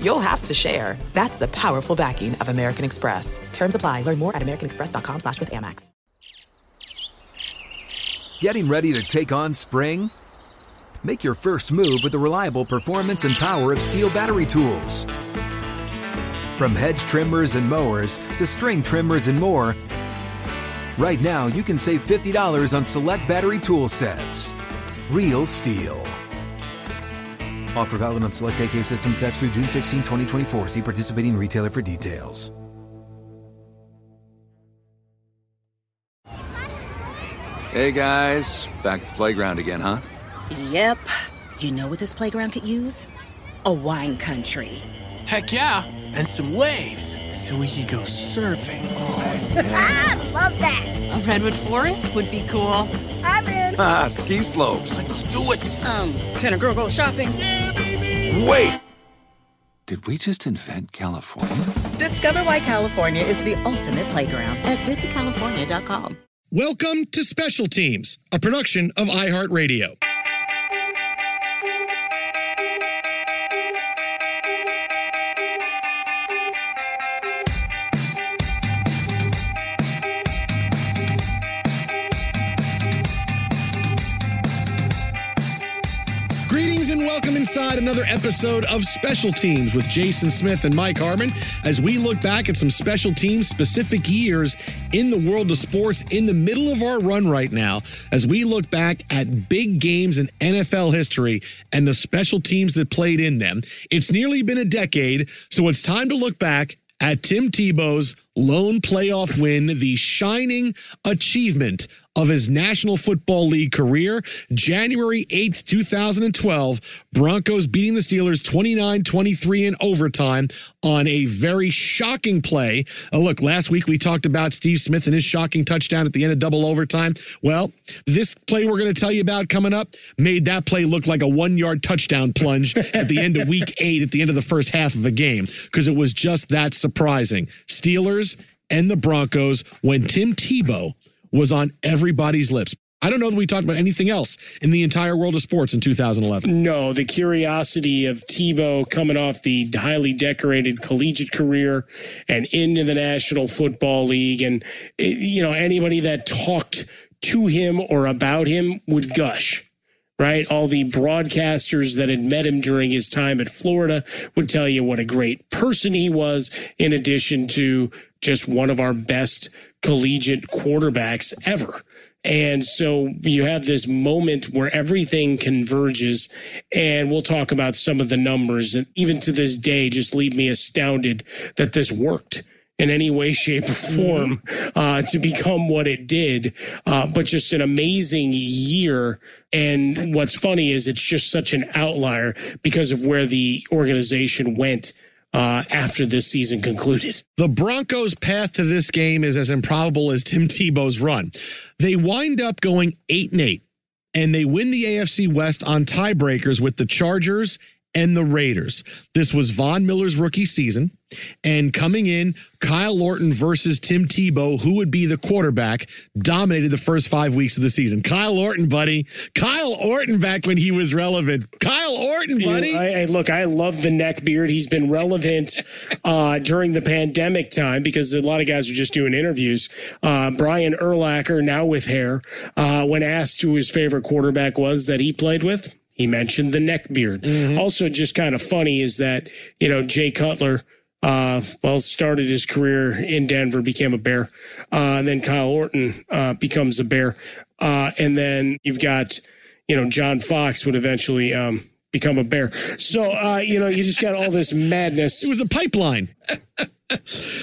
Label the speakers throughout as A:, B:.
A: you'll have to share. That's the powerful backing of American Express. Terms apply. Learn more at americanexpress.com slash with Amex.
B: Getting ready to take on spring? Make your first move with the reliable performance and power of STIHL battery tools. From hedge trimmers and mowers to string trimmers and more, right now you can save $50 on select battery tool sets. Real STIHL. Offer valid on select AK system sets through June 16, 2024. See participating retailer for details.
C: Hey guys, back at the playground again, huh?
D: Yep. You know what this playground could use? A wine country.
E: Heck yeah, and some waves so we could go surfing.
C: Oh,
D: ah, love that.
F: A redwood forest would be cool.
D: I'm in.
C: Ah, ski slopes.
E: Let's do it.
D: Um, can a girl go shopping?
E: Yeah, baby.
C: Wait. Did we just invent California?
D: Discover why California is the ultimate playground at visitcalifornia.com.
G: Welcome to Special Teams, a production of iHeartRadio. Welcome inside another episode of Special Teams with Jason Smith and Mike Harmon as we look back at some special teams specific years in the world of sports in the middle of our run right now as we look back at big games in NFL history and the special teams that played in them. It's nearly been a decade, so it's time to look back at Tim Tebow's lone playoff win, the shining achievement of his National Football League career. January 8th, 2012, Broncos beating the Steelers 29 23 in overtime on a very shocking play. Uh, look, last week we talked about Steve Smith and his shocking touchdown at the end of double overtime. Well, this play we're going to tell you about coming up made that play look like a one yard touchdown plunge at the end of week eight, at the end of the first half of a game, because it was just that surprising. Steelers and the Broncos when Tim Tebow was on everybody's lips. I don't know that we talked about anything else in the entire world of sports in 2011.
H: No, the curiosity of Tebow coming off the highly decorated collegiate career and into the National Football League. And, eh, you know, anybody that talked to him or about him would gush right? All the broadcasters that had met him during his time at Florida would tell you what a great person he was, in addition to just one of our best collegiate quarterbacks ever. And so you have this moment where everything converges, and we'll talk about some of the numbers. And even to this day, just leave me astounded that this worked in any way, shape, or form uh, to become what it did. Uh, but just an amazing year. And what's funny is it's just such an outlier because of where the organization went. Uh, after this season concluded.
G: The Broncos' path to this game is as improbable as Tim Tebow's run. They wind up going 8 and 8, and they win the AFC West on tiebreakers with the Chargers and the Raiders. This was Von Miller's rookie season. And coming in, Kyle Orton versus Tim Tebow, who would be the quarterback, dominated the first five weeks of the season. Kyle Orton, buddy. Kyle Orton back when he was relevant. Kyle Orton, buddy.
H: You know, I, I, look, I love the neck beard. He's been relevant uh, during the pandemic time because a lot of guys are just doing interviews. Uh, Brian Urlacher, now with hair, uh, when asked who his favorite quarterback was that he played with, he mentioned the neck beard. Mm-hmm. Also, just kind of funny is that, you know, Jay Cutler – uh, well, started his career in Denver, became a Bear. Uh, and then Kyle Orton uh, becomes a Bear. Uh, and then you've got, you know, John Fox would eventually um, become a Bear. So, uh, you know, you just got all this madness.
G: It was a pipeline.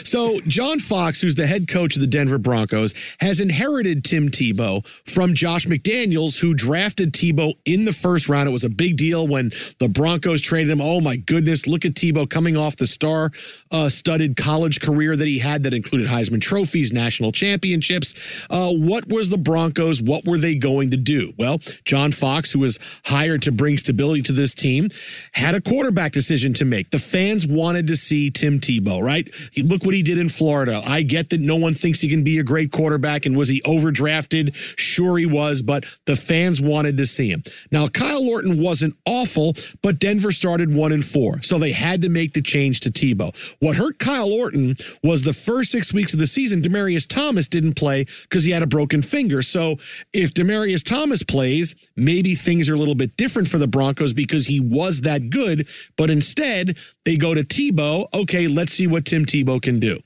G: So, John Fox, who's the head coach of the Denver Broncos, has inherited Tim Tebow from Josh McDaniels, who drafted Tebow in the first round. It was a big deal when the Broncos traded him. Oh, my goodness. Look at Tebow coming off the star uh, studded college career that he had that included Heisman trophies, national championships. Uh, what was the Broncos? What were they going to do? Well, John Fox, who was hired to bring stability to this team, had a quarterback decision to make. The fans wanted to see Tim Tebow, right? Look what he did in Florida. I get that no one thinks he can be a great quarterback. And was he overdrafted? Sure, he was, but the fans wanted to see him. Now, Kyle Orton wasn't awful, but Denver started one and four. So they had to make the change to Tebow. What hurt Kyle Orton was the first six weeks of the season, Demaryius Thomas didn't play because he had a broken finger. So if Demaryius Thomas plays, maybe things are a little bit different for the Broncos because he was that good. But instead, they go to Tebow. Okay, let's see what Tim Tebow can do.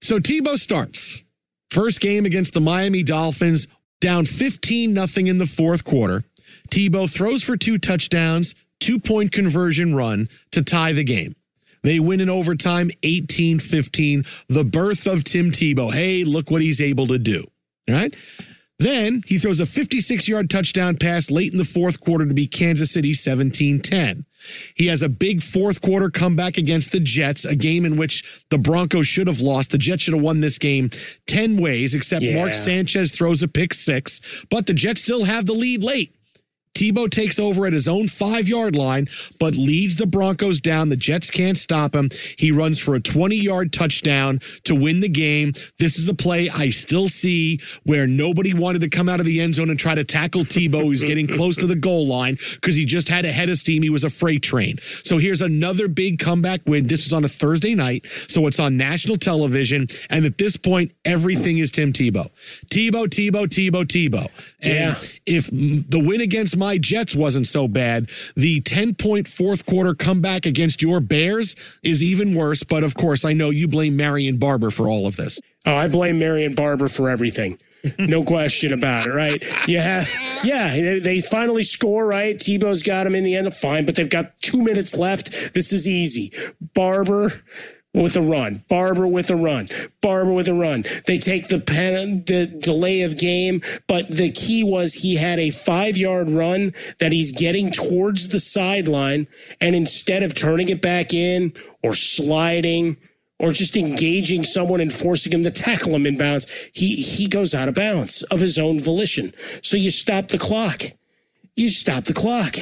G: So Tebow starts. First game against the Miami Dolphins, down 15 nothing in the fourth quarter. Tebow throws for two touchdowns, two point conversion run to tie the game. They win in overtime 18 15. The birth of Tim Tebow. Hey, look what he's able to do. All right. Then he throws a 56 yard touchdown pass late in the fourth quarter to beat Kansas City 17 10. He has a big fourth quarter comeback against the Jets, a game in which the Broncos should have lost. The Jets should have won this game 10 ways, except
H: Yeah.
G: Mark Sanchez throws a pick six, but the Jets still have the lead late. Tebow takes over at his own five yard line, but leads the Broncos down. The Jets can't stop him. He runs for a 20 yard touchdown to win the game. This is a play I still see where nobody wanted to come out of the end zone and try to tackle Tebow. He's getting close to the goal line because he just had a head of steam. He was a freight train. So here's another big comeback win. This is on a Thursday night, so it's on national television. And at this point, everything is Tim Tebow. Tebow, Tebow, Tebow, Tebow. And
H: Yeah.
G: if the win against my Jets wasn't so bad, the 10 point fourth quarter comeback against your Bears is even worse. But of course, I know you blame Marion Barber for all of this.
H: Oh, I blame Marion Barber for everything. No question about it, right? Yeah, yeah. They, they finally score, right? Tebow's got him in the end. Fine, but they've got two minutes left. This is easy. Barber with a run. Barber with a run. Barber with a run. They take the pen, the delay of game, but the key was he had a five yard run that he's getting towards the sideline, and instead of turning it back in or sliding or just engaging someone and forcing him to tackle him in bounds, he he goes out of bounds of his own volition. So you stop the clock. You stop the clock.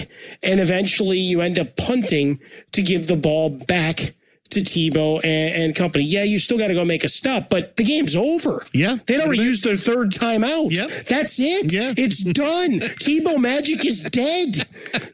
H: And eventually you end up punting to give the ball back to Tebow and, and company. Yeah, you still got to go make a stop, but the game's over.
G: Yeah.
H: They'd already used their third timeout.
G: Yep.
H: That's it.
G: Yeah.
H: It's done. Tebow Magic is dead.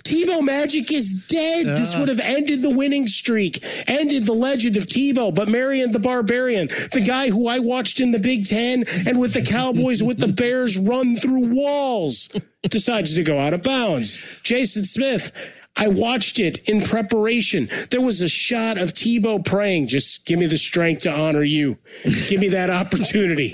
H: Tebow Magic is dead. This ah. would have ended the winning streak, ended the legend of Tebow. But Marion the Barbarian, the guy who I watched in the Big Ten and with the Cowboys, with the Bears run through walls, decides to go out of bounds. Jason Smith. I watched it in preparation. There was a shot of Tebow praying, just give me the strength to honor you. Give me that opportunity.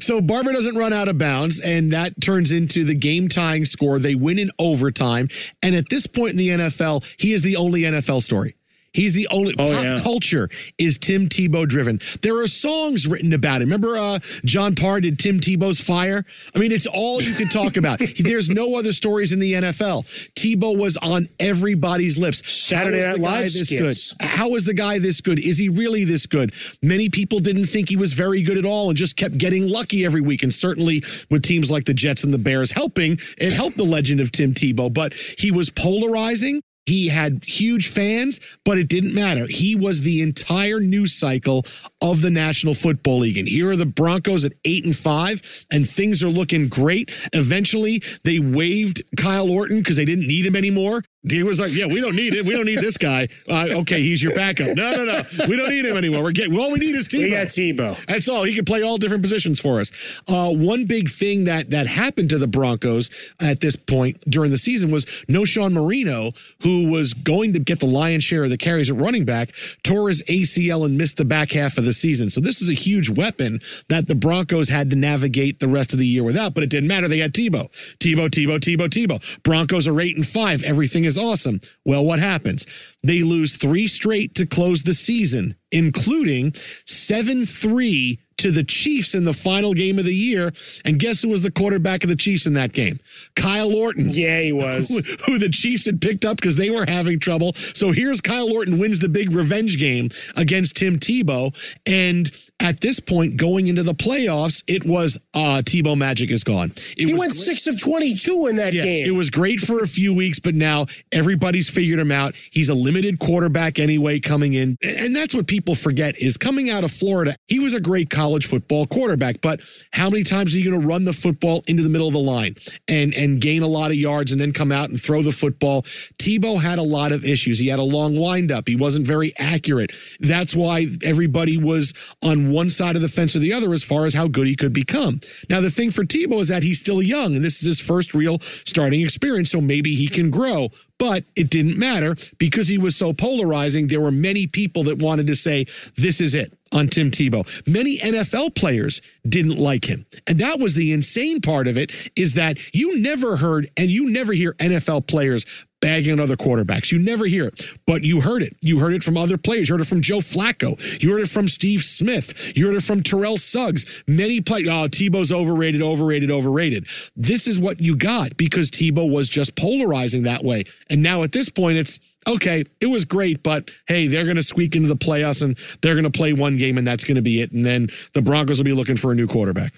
G: So Barber doesn't run out of bounds, and that turns into the game tying score. They win in overtime. And at this point in the NFL, he is the only NFL story. He's the only
H: Oh,
G: pop
H: yeah.
G: culture is Tim Tebow driven. There are songs written about him. Remember uh, John Parr did Tim Tebow's Fire? I mean, it's all you can talk about. There's no other stories in the NFL. Tebow was on everybody's lips.
H: Saturday Night Live
G: this
H: skits.
G: good? How is the guy this good? Is he really this good? Many people didn't think he was very good at all and just kept getting lucky every week. And certainly with teams like the Jets and the Bears helping, it helped the legend of Tim Tebow. But he was polarizing. He had huge fans, but it didn't matter. He was the entire news cycle of the National Football League. And here are the Broncos at eight and five, and things are looking great. Eventually, they waived Kyle Orton because they didn't need him anymore. He was like, "Yeah, we don't need it. We don't need this guy. Uh, okay, he's your backup. No, no, no. We don't need him anymore. We're getting all we need is Tebow.
H: We got Tebow.
G: That's all. He can play all different positions for us. Uh, one big thing that that happened to the Broncos at this point during the season was Knowshon Moreno, who was going to get the lion's share of the carries at running back, tore his ACL and missed the back half of the season. So this is a huge weapon that the Broncos had to navigate the rest of the year without. But it didn't matter. They had Tebow, Tebow, Tebow, Tebow, Tebow. Broncos are eight and five. Everything is is awesome. Well, what happens? They lose three straight to close the season, including 7 3 to the Chiefs in the final game of the year. And guess who was the quarterback of the Chiefs in that game? Kyle Orton.
H: Yeah, he was.
G: Who, who the Chiefs had picked up because they were having trouble. So here's Kyle Orton wins the big revenge game against Tim Tebow. And at this point, going into the playoffs, it was uh Tebow magic is gone. It
H: he went
G: great-
H: six of 22 in that
G: yeah,
H: game.
G: It was great for a few weeks, but now everybody's figured him out. He's a limited quarterback anyway coming in. And that's what people forget is coming out of Florida, he was a great college football quarterback, but how many times are you going to run the football into the middle of the line and and gain a lot of yards and then come out and throw the football? Tebow had a lot of issues. He had a long windup. He wasn't very accurate. That's why everybody was on one side of the fence or the other as far as how good he could become. Now the thing for Tebow is that he's still young and this is his first real starting experience, so maybe he can grow. But it didn't matter because he was so polarizing. There were many people that wanted to say, this is it on Tim Tebow. Many NFL players didn't like him. And that was the insane part of it is that you never heard and you never hear NFL players bagging on other quarterbacks. You never hear it, but you heard it. You heard it from other players. You heard it from Joe Flacco. You heard it from Steve Smith. You heard it from Terrell Suggs. Many players, oh, Tebow's overrated, overrated, overrated. This is what you got because Tebow was just polarizing that way. And now at this point, it's okay, it was great, but hey, they're going to squeak into the playoffs and they're going to play one game and that's going to be it. And then the Broncos will be looking for a new quarterback.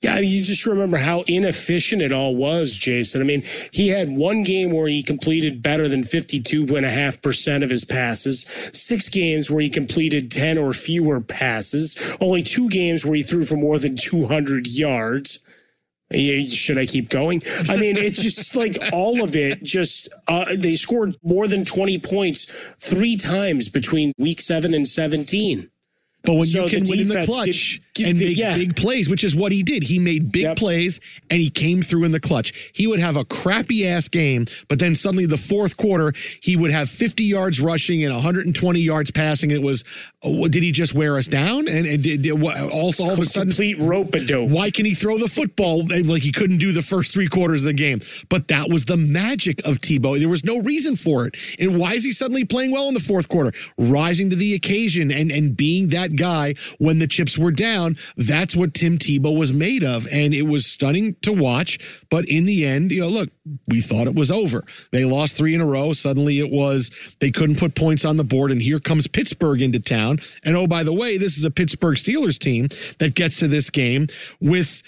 H: Yeah, I mean, you just remember how inefficient it all was, Jason. I mean, he had one game where he completed better than 52.5% of his passes, six games where he completed 10 or fewer passes, only two games where he threw for more than 200 yards. Yeah, Should I keep going? I mean, it's just like all of it. Just uh, they scored more than twenty points three times between week seven and seventeen.
G: But when
H: So
G: you can
H: the
G: win in the
H: defense
G: clutch
H: did-
G: and make
H: yeah.
G: big plays, which is what he did. He made big
H: Yep.
G: plays and he came through in the clutch. He would have a crappy ass game, but then suddenly the fourth quarter, he would have 50 yards rushing and 120 yards passing. It was, oh, did he just wear us down? And, and did, did- what- also all of a sudden,
H: Complete rope a dope.
G: why can he throw the football like he couldn't do the first three quarters of the game? But that was the magic of Tebow. There was no reason for it. And why is he suddenly playing well in the fourth quarter? Rising to the occasion and, and being that guy when the chips were down. That's what Tim Tebow was made of. And it was stunning to watch. But in the end, you know, look, we thought it was over. They lost three in a row. Suddenly it was, they couldn't put points on the board. And here comes Pittsburgh into town. And oh, by the way, this is a Pittsburgh Steelers team that gets to this game with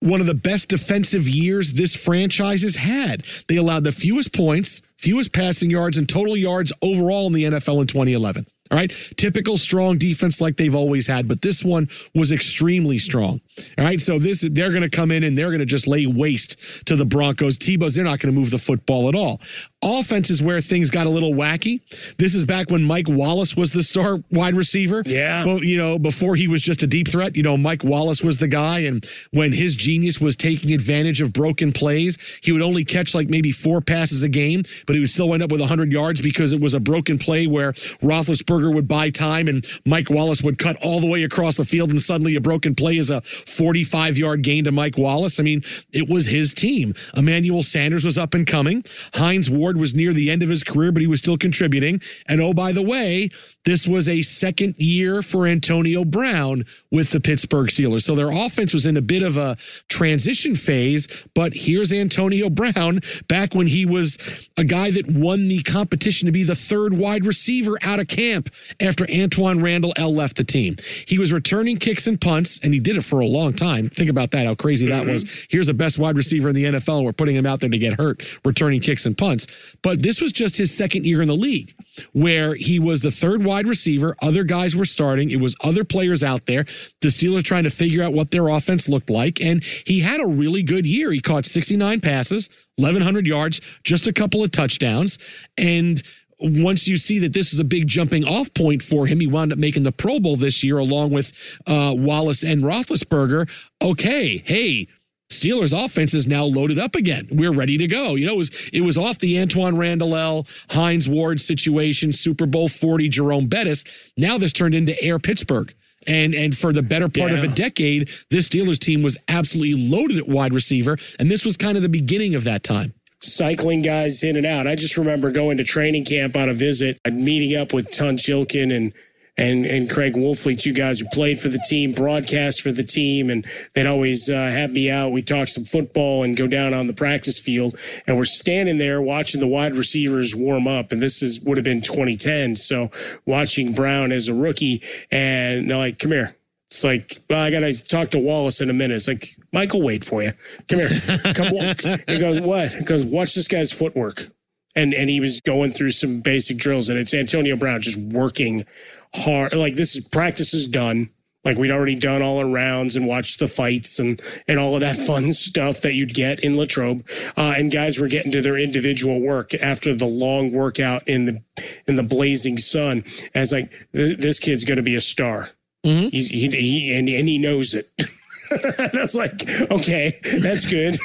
G: one of the best defensive years this franchise has had. They allowed the fewest points, fewest passing yards, and total yards overall in the NFL in 2011. All right. Typical strong defense like they've always had, but this one was extremely strong. All right. So this they're going to come in and they're going to just lay waste to the Broncos. Tebow's they're not going to move the football at all. Offense is where things got a little wacky. This is back when Mike Wallace was the star wide receiver.
H: Yeah.
G: Well, you know, before he was just a deep threat, you know, Mike Wallace was the guy. And when his genius was taking advantage of broken plays, he would only catch like maybe four passes a game, but he would still end up with 100 yards because it was a broken play where Roethlisberger would buy time and Mike Wallace would cut all the way across the field. And suddenly a broken play is a 45 yard gain to Mike Wallace. I mean, it was his team. Emmanuel Sanders was up and coming. Hines Ward was near the end of his career, but he was still contributing. And oh, by the way, this was a second year for Antonio Brown with the Pittsburgh Steelers. So their offense was in a bit of a transition phase, but here's Antonio Brown back when he was a guy that won the competition to be the third wide receiver out of camp after Antwaan Randle El left the team. He was returning kicks and punts, and he did it for a long time. Think about that, how crazy that mm-hmm. was. Here's the best wide receiver in the NFL. We're putting him out there to get hurt, returning kicks and punts. But this was just his second year in the league where he was the third wide receiver. Other guys were starting. It was other players out there. The Steelers trying to figure out what their offense looked like. And he had a really good year. He caught 69 passes, 1,100 yards, just a couple of touchdowns. And once you see that this is a big jumping off point for him, he wound up making the Pro Bowl this year along with uh, Wallace and Roethlisberger. Okay, hey, Steelers offense is now loaded up again. We're ready to go. You know, it was it was off the Antwaan Randle El, Hines Ward situation, Super Bowl 40, Jerome Bettis. Now this turned into Air Pittsburgh. And and for the better part of a decade, this Steelers team was absolutely loaded at wide receiver. And this was kind of the beginning of that time.
H: cycling guys in and out. I just remember going to training camp on a visit, meeting up with Tunch Ilkin and and and Craig Wolfley, two guys who played for the team, broadcast for the team, and they'd always uh, have me out. We talk some football and go down on the practice field, and we're standing there watching the wide receivers warm up. And this is would have been 2010, so watching Brown as a rookie, and they're like, "Come here." It's like, well, I got to talk to Wallace in a minute. It's like, Michael, wait for you. Come here. Come walk. He goes, what? He goes, watch this guy's footwork. And, and he was going through some basic drills, and it's Antonio Brown just working hard. Like this is practice is done. Like we'd already done all our rounds and watched the fights and and all of that fun stuff that you'd get in Latrobe. Uh, and guys were getting to their individual work after the long workout in the in the blazing sun. As like th- this kid's going to be a star. Mm-hmm. He, he, he, and, and he knows it. that's like, okay, that's good.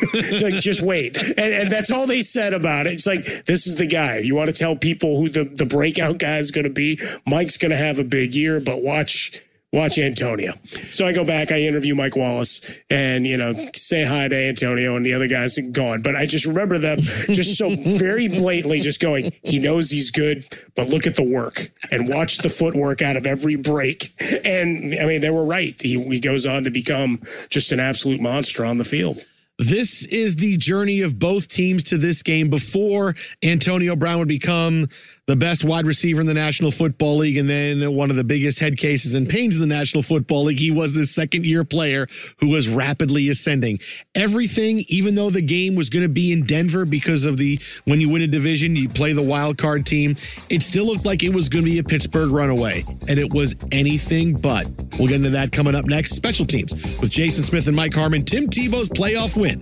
H: like, just wait. And, and, that's all they said about it. It's like, this is the guy. You want to tell people who the, the breakout guy is going to be? Mike's going to have a big year, but watch watch Antonio. So I go back, I interview Mike Wallace and, you know, say hi to Antonio and the other guys gone. But I just remember them just so very blatantly just going, he knows he's good, but look at the work and watch the footwork out of every break. And I mean, they were right. He, he goes on to become just an absolute monster on the field.
G: This is the journey of both teams to this game before Antonio Brown would become the best wide receiver in the National Football League, and then one of the biggest head cases and pains in the National Football League. He was the second year player who was rapidly ascending. Everything, even though the game was going to be in Denver because of the when you win a division, you play the wild card team, it still looked like it was going to be a Pittsburgh runaway, and it was anything but. We'll get into that coming up next. Special teams with Jason Smith and Mike Harmon. Tim Tebow's playoff win.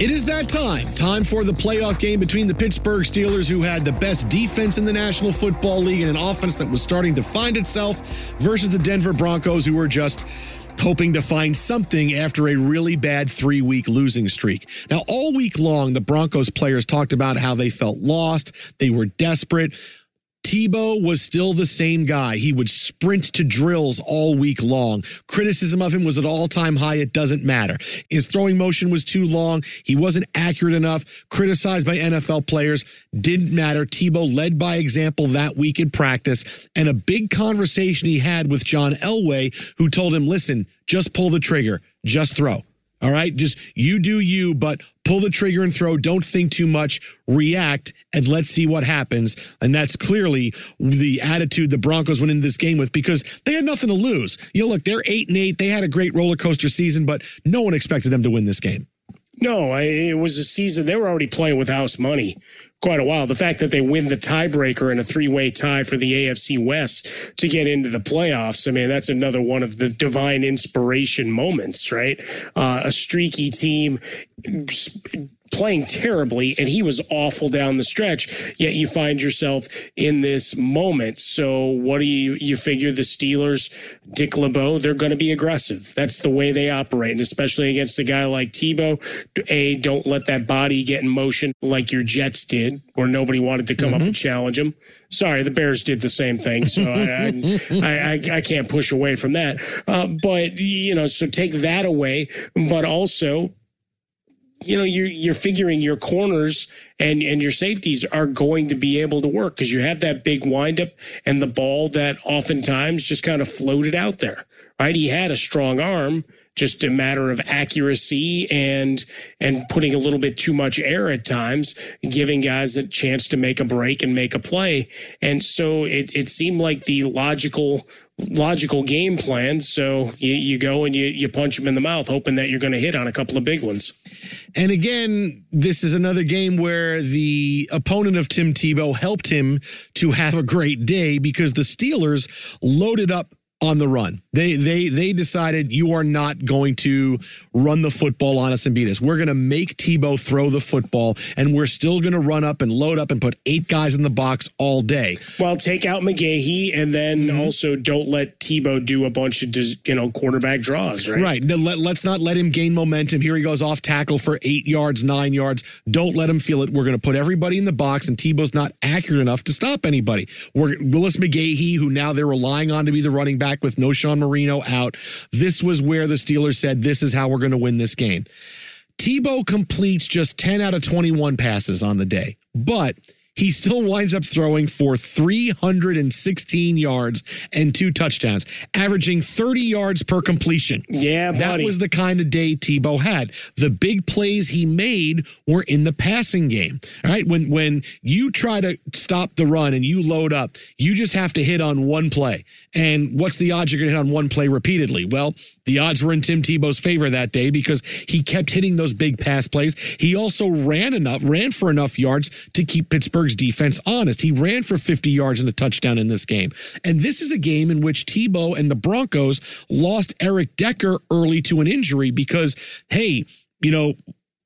G: It is that time. Time for the playoff game between the Pittsburgh Steelers, who had the best defense in the National Football League and an offense that was starting to find itself, versus the Denver Broncos, who were just hoping to find something after a really bad three week losing streak. Now, all week long, the Broncos players talked about how they felt lost, they were desperate. Tebow was still the same guy. He would sprint to drills all week long. Criticism of him was at all time high. It doesn't matter. His throwing motion was too long. He wasn't accurate enough. Criticized by NFL players. Didn't matter. Tebow led by example that week in practice. And a big conversation he had with John Elway, who told him, listen, just pull the trigger, just throw. All right. Just you do you, but pull the trigger and throw. Don't think too much. React and let's see what happens. And that's clearly the attitude the Broncos went into this game with because they had nothing to lose. You know, look, they're eight and eight. They had a great roller coaster season, but no one expected them to win this game.
H: No, I, it was a season. They were already playing with house money quite a while. The fact that they win the tiebreaker in a three way tie for the AFC West to get into the playoffs, I mean, that's another one of the divine inspiration moments, right? Uh, a streaky team playing terribly and he was awful down the stretch yet you find yourself in this moment. So what do you you figure the steelers dick lebeau they're going to be aggressive. That's the way they operate and especially against a guy like tebow a don't let that body get in motion like your jets did where nobody wanted to come mm-hmm. up and challenge him. Sorry the bears did the same thing so I, I, I, I, can't push away from that. Uh, but you know so take that away but also you know you're you're figuring your corners and and your safeties are going to be able to work because you have that big windup and the ball that oftentimes just kind of floated out there right? He had a strong arm just a matter of accuracy and and putting a little bit too much air at times giving guys a chance to make a break and make a play. And so it it seemed like the logical logical game plan. So you, you go and you, you punch them in the mouth, hoping that you're going to hit on a couple of big ones.
G: And again, this is another game where the opponent of Tim Tebow helped him to have a great day because the Steelers loaded up on the run. They they they decided you are not going to run the football on us and beat us. We're going to make Tebow throw the football, and we're still going to run up and load up and put eight guys in the box all day.
H: Well, take out McGahee, and then mm-hmm. also don't let Tebow do a bunch of you know quarterback draws. Right.
G: Right. let, let's not let him gain momentum. Here he goes off tackle for eight yards, nine yards. Don't let him feel it. We're going to put everybody in the box, and Tebow's not accurate enough to stop anybody. We're Willis McGahee, who now they're relying on to be the running back with Knowshon Moreno out. This was where the Steelers said, "This is how we're." going to win this game. Tebow completes just 10 out of 21 passes on the day, but he still winds up throwing for 316 yards and two touchdowns, averaging 30 yards per completion.
H: Yeah,
G: buddy. That was the kind of day Tebow had. The big plays he made were in the passing game. All right. When when you try to stop the run and you load up, you just have to hit on one play. And what's the odds you're going to hit on one play repeatedly? Well, the odds were in Tim Tebow's favor that day because he kept hitting those big pass plays. He also ran enough, ran for enough yards to keep Pittsburgh's defense honest. He ran for 50 yards and a touchdown in this game. And this is a game in which Tebow and the Broncos lost Eric Decker early to an injury because, hey, you know,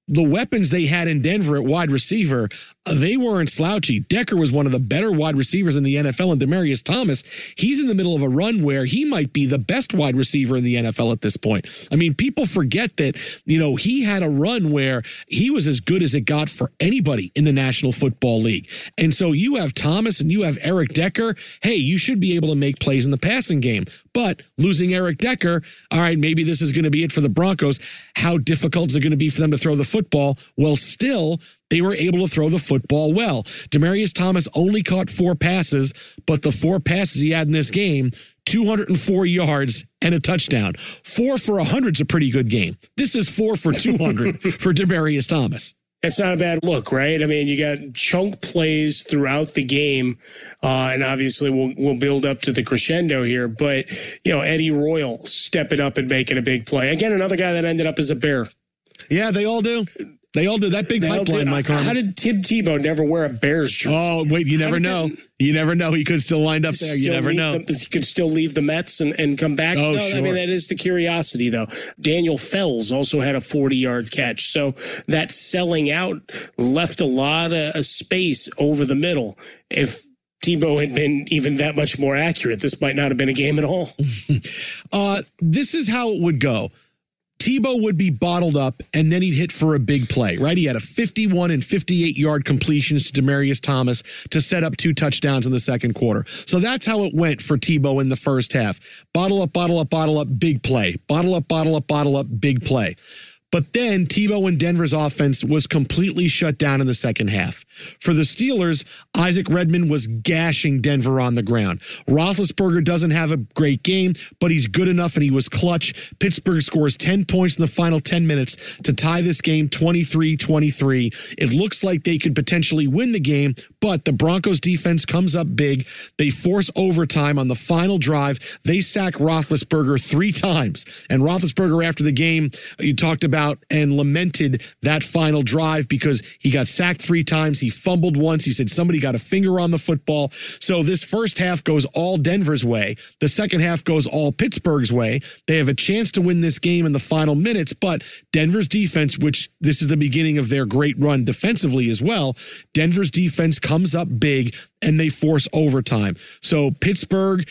G: the weapons they had in Denver at wide receiver, they weren't slouchy. Decker was one of the better wide receivers in the NFL, and Demaryius Thomas, he's in the middle of a run where he might be the best wide receiver in the NFL at this point. I mean, people forget that, you know, he had a run where he was as good as it got for anybody in the National Football League. And so you have Thomas and you have Eric Decker. Hey, you should be able to make plays in the passing game. But losing Eric Decker, all right, maybe this is going to be it for the Broncos. How difficult is it going to be for them to throw the football? Well, still, they were able to throw the football well. Demaryius Thomas only caught four passes, but the four passes he had in this game, 204 yards and a touchdown. Four for 100 is a pretty good game. This is four for 200 for Demaryius Thomas.
H: It's not a bad look, right? I mean, you got chunk plays throughout the game, uh, and obviously we'll we'll build up to the crescendo here. But you know, Eddie Royal stepping up and making a big play again. Another guy that ended up as a bear.
G: Yeah, they all do. They all do that big they pipeline, Mike
H: Harmon. How did Tim Tebow never wear a Bears jersey?
G: Oh, wait, you never know. you never know. He could still wind up there. You never know.
H: The, he could still leave the Mets and, and come back.
G: Oh,
H: no,
G: sure.
H: I mean, that is the curiosity, though. Daniel Fells also had a 40 yard catch. So that selling out left a lot of space over the middle. If Tebow had been even that much more accurate, this might not have been a game at all.
G: uh, this is how it would go. Tebow would be bottled up and then he'd hit for a big play, right? He had a 51 and 58 yard completions to Demaryius Thomas to set up two touchdowns in the second quarter. So that's how it went for Tebow in the first half. Bottle up, bottle up, bottle up, big play. Bottle up, bottle up, bottle up, big play. But then Tebow and Denver's offense was completely shut down in the second half. For the Steelers, Isaac Redman was gashing Denver on the ground. Roethlisberger doesn't have a great game, but he's good enough and he was clutch. Pittsburgh scores 10 points in the final 10 minutes to tie this game 23 23. It looks like they could potentially win the game, but the Broncos defense comes up big. They force overtime on the final drive. They sack Roethlisberger three times. And Roethlisberger, after the game, you talked about and lamented that final drive because he got sacked three times. He fumbled once. He said somebody got a finger on the football. So this first half goes all Denver's way. The second half goes all Pittsburgh's way. They have a chance to win this game in the final minutes, but Denver's defense, which this is the beginning of their great run defensively as well, Denver's defense comes up big and they force overtime. So Pittsburgh,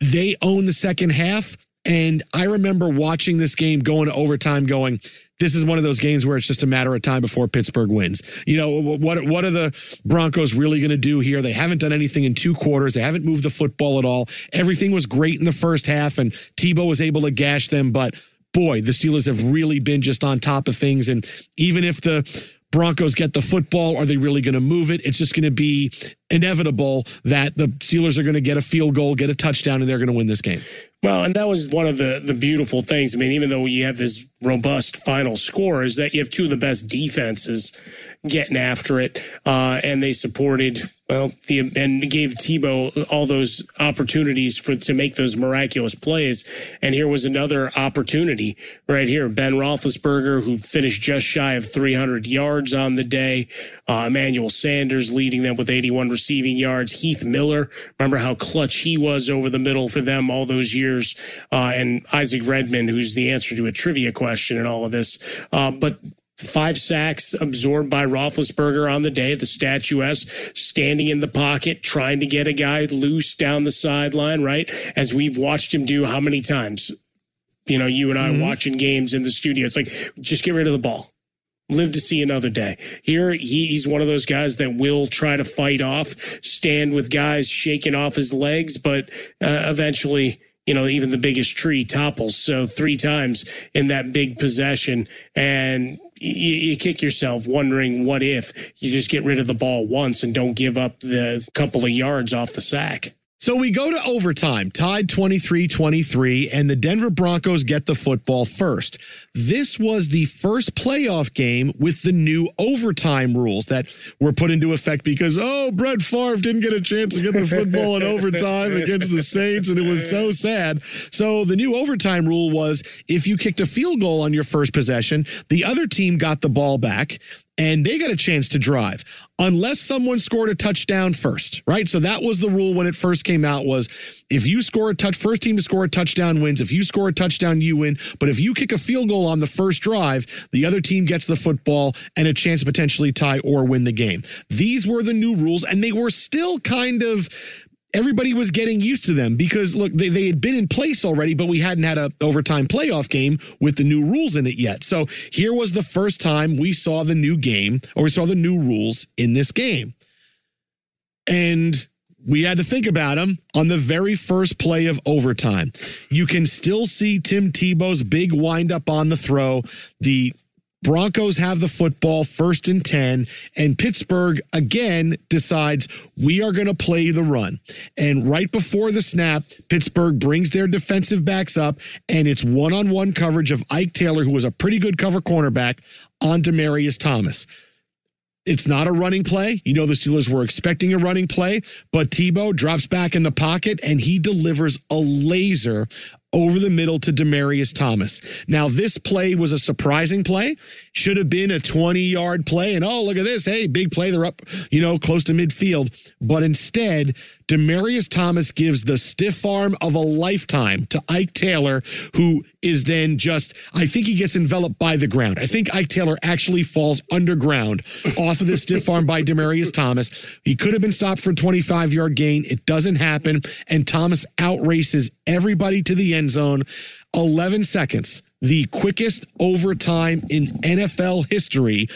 G: they own the second half. And I remember watching this game going to overtime going, this is one of those games where it's just a matter of time before Pittsburgh wins. You know, what what are the Broncos really going to do here? They haven't done anything in two quarters. They haven't moved the football at all. Everything was great in the first half, and Tebow was able to gash them. But boy, the Steelers have really been just on top of things. And even if the Broncos get the football, are they really going to move it? It's just going to be inevitable that the Steelers are going to get a field goal, get a touchdown, and they're going to win this game.
H: Well, and that was one of the the beautiful things. I mean, even though you have this robust final score, is that you have two of the best defenses getting after it, uh, and they supported well the and gave Tebow all those opportunities for to make those miraculous plays. And here was another opportunity right here. Ben Roethlisberger, who finished just shy of 300 yards on the day. Uh, Emmanuel Sanders leading them with 81 receiving yards. Heath Miller, remember how clutch he was over the middle for them all those years. Uh, and Isaac Redman, who's the answer to a trivia question in all of this. Uh, but five sacks absorbed by Roethlisberger on the day the statuesque, standing in the pocket, trying to get a guy loose down the sideline, right? As we've watched him do how many times? You know, you and I mm-hmm. watching games in the studio. It's like, just get rid of the ball live to see another day. Here, he, he's one of those guys that will try to fight off, stand with guys shaking off his legs, but uh, eventually, you know, even the biggest tree topples. So three times in that big possession, and you, you, kick yourself wondering what if you just get rid of the ball once and don't give up the couple of yards off the sack.
G: So we go to overtime, tied 23 23, and the Denver Broncos get the football first. This was the first playoff game with the new overtime rules that were put into effect because, oh, Brett Favre didn't get a chance to get the football in overtime against the Saints, and it was so sad. So the new overtime rule was if you kicked a field goal on your first possession, the other team got the ball back and they got a chance to drive unless someone scored a touchdown first, right? So that was the rule when it first came out was if you score a touch first team to score a touchdown wins, if you score a touchdown you win, but if you kick a field goal on the first drive, the other team gets the football and a chance to potentially tie or win the game. These were the new rules and they were still kind of everybody was getting used to them because look they, they had been in place already but we hadn't had a overtime playoff game with the new rules in it yet so here was the first time we saw the new game or we saw the new rules in this game and we had to think about them on the very first play of overtime. You can still see Tim Tebow's big windup on the throw. The Broncos have the football first and 10, and Pittsburgh again decides we are going to play the run. And right before the snap, Pittsburgh brings their defensive backs up, and it's one on one coverage of Ike Taylor, who was a pretty good cover cornerback, on Demaryius Thomas. It's not a running play. You know, the Steelers were expecting a running play, but Tebow drops back in the pocket and he delivers a laser over the middle to Demaryius Thomas. Now, this play was a surprising play. Should have been a 20 yard play. And oh, look at this. Hey, big play. They're up, you know, close to midfield. But instead, Demaryius Thomas gives the stiff arm of a lifetime to Ike Taylor, who is then just, I think he gets enveloped by the ground. I think Ike Taylor actually falls underground off of the stiff arm by Demaryius Thomas. He could have been stopped for a 25 yard gain. It doesn't happen. And Thomas outraces everybody to the end zone. 11 seconds, the quickest overtime in NFL history.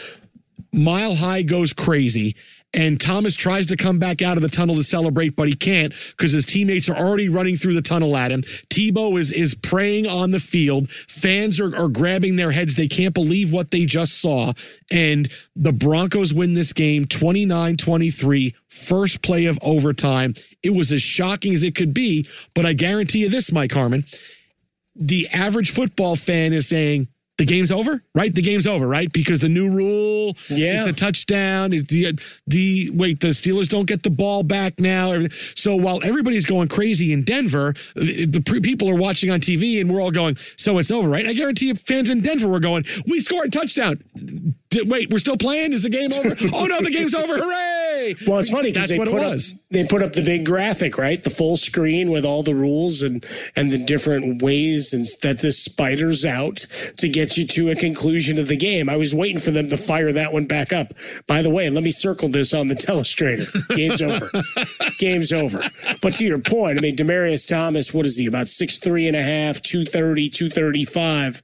G: Mile High goes crazy And Thomas tries to come back out of the tunnel to celebrate, but he can't because his teammates are already running through the tunnel at him. Tebow is is praying on the field. Fans are, are grabbing their heads. They can't believe what they just saw. And the Broncos win this game 29 23, first play of overtime. It was as shocking as it could be. But I guarantee you this, Mike Harmon the average football fan is saying, the game's over, right? The game's over, right? Because the new rule,
H: yeah,
G: it's a touchdown. It's the the wait, the Steelers don't get the ball back now. So while everybody's going crazy in Denver, the people are watching on TV, and we're all going, so it's over, right? I guarantee you, fans in Denver were going, we scored a touchdown. Wait, we're still playing? Is the game over? oh no, the game's over! Hooray!
H: Well, it's funny because they put up they put up the big graphic, right? The full screen with all the rules and and the different ways and that this spiders out to get you to a conclusion of the game. I was waiting for them to fire that one back up. By the way, let me circle this on the telestrator. Game's over. Game's over. But to your point, I mean, Demaryius Thomas, what is he about six three and a half, two thirty, two thirty five?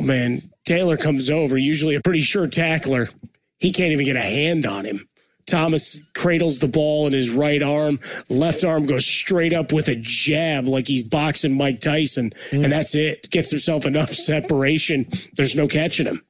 H: Man, Taylor comes over, usually a pretty sure tackler. He can't even get a hand on him. Thomas cradles the ball in his right arm. Left arm goes straight up with a jab like he's boxing Mike Tyson. Mm. And that's it. Gets himself enough separation. There's no catching him.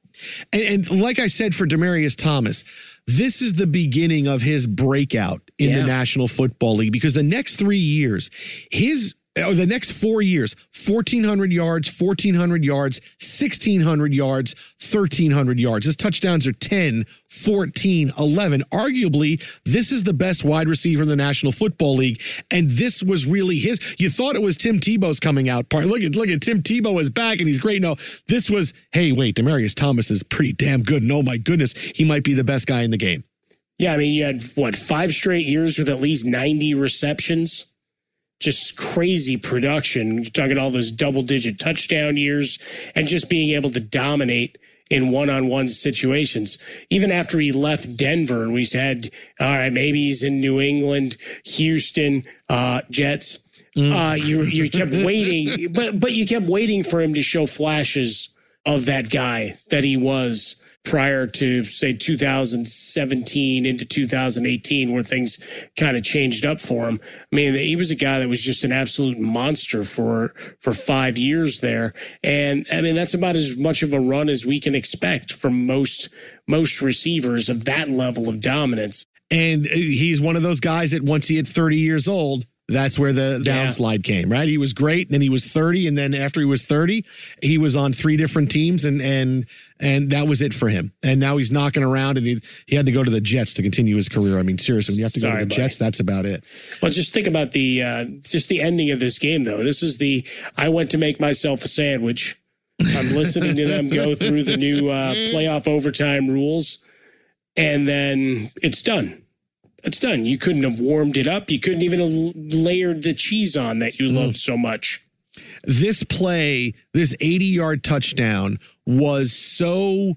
G: And, and like I said for Demaryius Thomas, this is the beginning of his breakout in yeah. the National Football League because the next three years, his or the next four years 1400 yards 1400 yards 1600 yards 1300 yards. His touchdowns are 10 14 11 arguably this is the best wide receiver in the national football league and this was really his. You thought it was tim tebow's coming out part. Look at look at tim tebow is back and he's great. No this was hey wait demaryius thomas is pretty damn good and oh my goodness he might be the best guy in the game.
H: Yeah i mean you had what five straight years with at least 90 receptions just crazy production. You're talking all those double digit touchdown years and just being able to dominate in one on one situations. Even after he left Denver and we said, all right, maybe he's in New England, Houston, uh, Jets. Mm. Uh, you, you kept waiting, but, but you kept waiting for him to show flashes of that guy that he was prior to say 2017 into 2018 where things kind of changed up for him. I mean, he was a guy that was just an absolute monster for for 5 years there. And I mean, that's about as much of a run as we can expect from most most receivers of that level of dominance.
G: And uh, he's one of those guys that once he hit 30 years old, that's where the downslide yeah. came, right? He was great, and then he was 30, and then after he was 30, he was on three different teams, and and and that was it for him. And now he's knocking around, and he he had to go to the Jets to continue his career. I mean, seriously, when you have to Sorry, go to the buddy. Jets, that's about it.
H: Well, just think about the uh, just the ending of this game, though. This is the I went to make myself a sandwich. I'm listening to them go through the new uh, playoff overtime rules, and then it's done it's done. You couldn't have warmed it up. You couldn't even have layered the cheese on that you mm. love so much.
G: This play, this 80 yard touchdown was so,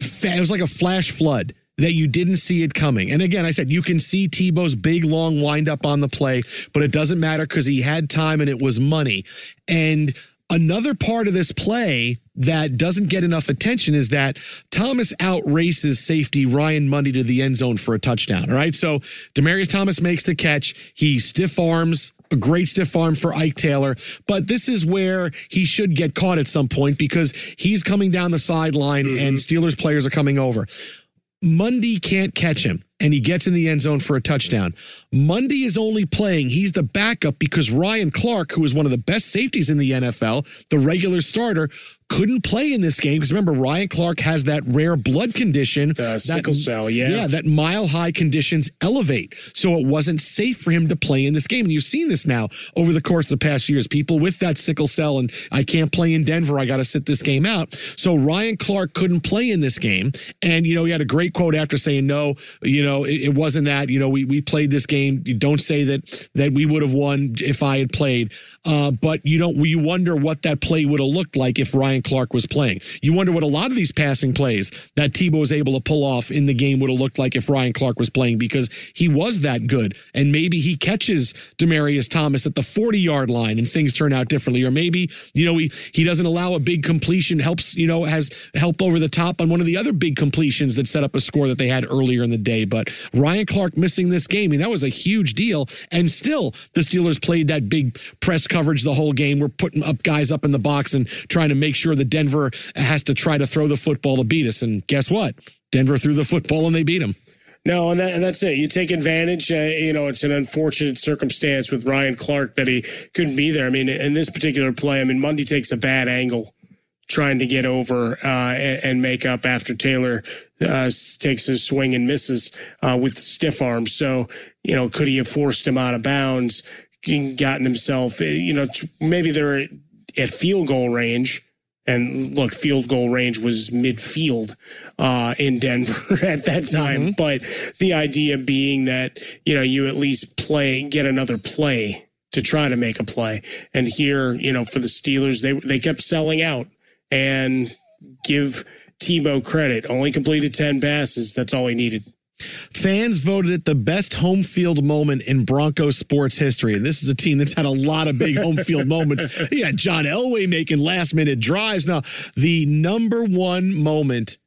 G: fa- it was like a flash flood that you didn't see it coming. And again, I said you can see Tebow's big long wind up on the play, but it doesn't matter because he had time and it was money. And Another part of this play that doesn't get enough attention is that Thomas outraces safety Ryan Mundy to the end zone for a touchdown. All right. So Demaryius Thomas makes the catch. He stiff arms a great stiff arm for Ike Taylor, but this is where he should get caught at some point because he's coming down the sideline mm-hmm. and Steelers players are coming over. Mundy can't catch him and he gets in the end zone for a touchdown. Mundy is only playing, he's the backup because Ryan Clark, who is one of the best safeties in the NFL, the regular starter, couldn't play in this game because remember Ryan Clark has that rare blood condition,
H: the sickle cell, yeah,
G: yeah, that mile high conditions elevate, so it wasn't safe for him to play in this game. And you've seen this now over the course of the past years. People with that sickle cell and I can't play in Denver. I got to sit this game out. So Ryan Clark couldn't play in this game, and you know he had a great quote after saying no. You know it, it wasn't that. You know we we played this game. You don't say that that we would have won if I had played. Uh, but you don't. You wonder what that play would have looked like if Ryan Clark was playing. You wonder what a lot of these passing plays that Tebow was able to pull off in the game would have looked like if Ryan Clark was playing because he was that good. And maybe he catches Demaryius Thomas at the 40 yard line and things turn out differently. Or maybe, you know, he, he doesn't allow a big completion, helps, you know, has help over the top on one of the other big completions that set up a score that they had earlier in the day. But but Ryan Clark missing this game, I mean, that was a huge deal. And still, the Steelers played that big press coverage the whole game. We're putting up guys up in the box and trying to make sure that Denver has to try to throw the football to beat us. And guess what? Denver threw the football and they beat them.
H: No, and, that, and that's it. You take advantage. Uh, you know, it's an unfortunate circumstance with Ryan Clark that he couldn't be there. I mean, in this particular play, I mean, Mundy takes a bad angle trying to get over uh, and, and, make up after Taylor uh, takes his swing and misses uh, with stiff arms. So, you know, could he have forced him out of bounds, gotten himself, you know, maybe they're at field goal range and look, field goal range was midfield uh, in Denver at that time. Mm-hmm. But the idea being that, you know, you at least play, get another play to try to make a play. And here, you know, for the Steelers, they, they kept selling out and give Tebow credit. Only completed 10 passes. That's all he needed.
G: Fans voted it the best home field moment in Broncos sports history. And this is a team that's had a lot of big home field moments. Yeah, John Elway making last minute drives. Now, the number one moment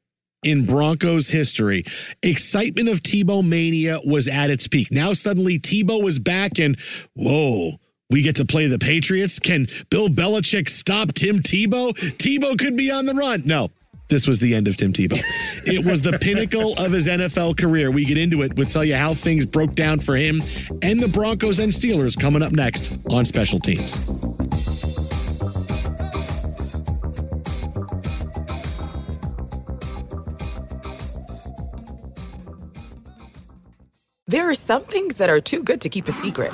G: in Broncos history, excitement of Tebow mania was at its peak. Now, suddenly, Tebow was back, and whoa. We get to play the Patriots. Can Bill Belichick stop Tim Tebow? Tebow could be on the run. No, this was the end of Tim Tebow. it was the pinnacle of his NFL career. We get into it. We'll tell you how things broke down for him and the Broncos and Steelers coming up next on Special Teams.
A: There are some things that are too good to keep a secret.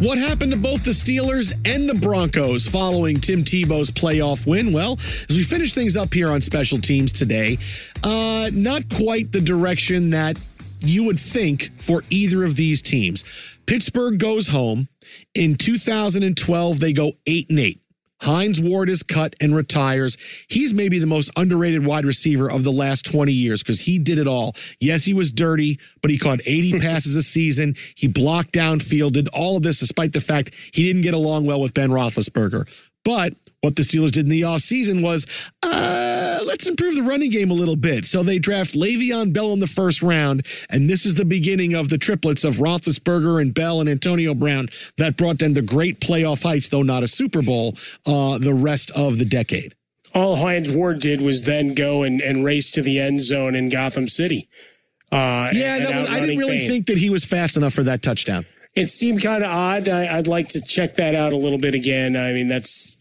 G: What happened to both the Steelers and the Broncos following Tim Tebow's playoff win? Well, as we finish things up here on special teams today, uh, not quite the direction that you would think for either of these teams. Pittsburgh goes home. In 2012, they go 8 and 8. Hines Ward is cut and retires. He's maybe the most underrated wide receiver of the last 20 years because he did it all. Yes, he was dirty, but he caught 80 passes a season. He blocked downfield, did all of this despite the fact he didn't get along well with Ben Roethlisberger. But what the Steelers did in the offseason was, uh, let's improve the running game a little bit. So they draft Le'Veon Bell in the first round, and this is the beginning of the triplets of Roethlisberger and Bell and Antonio Brown that brought them to great playoff heights, though not a Super Bowl, uh, the rest of the decade.
H: All Hines Ward did was then go and, and race to the end zone in Gotham City.
G: Uh, yeah, and, and was, I didn't really think that he was fast enough for that touchdown.
H: It seemed kind of odd. I, I'd like to check that out a little bit again. I mean, that's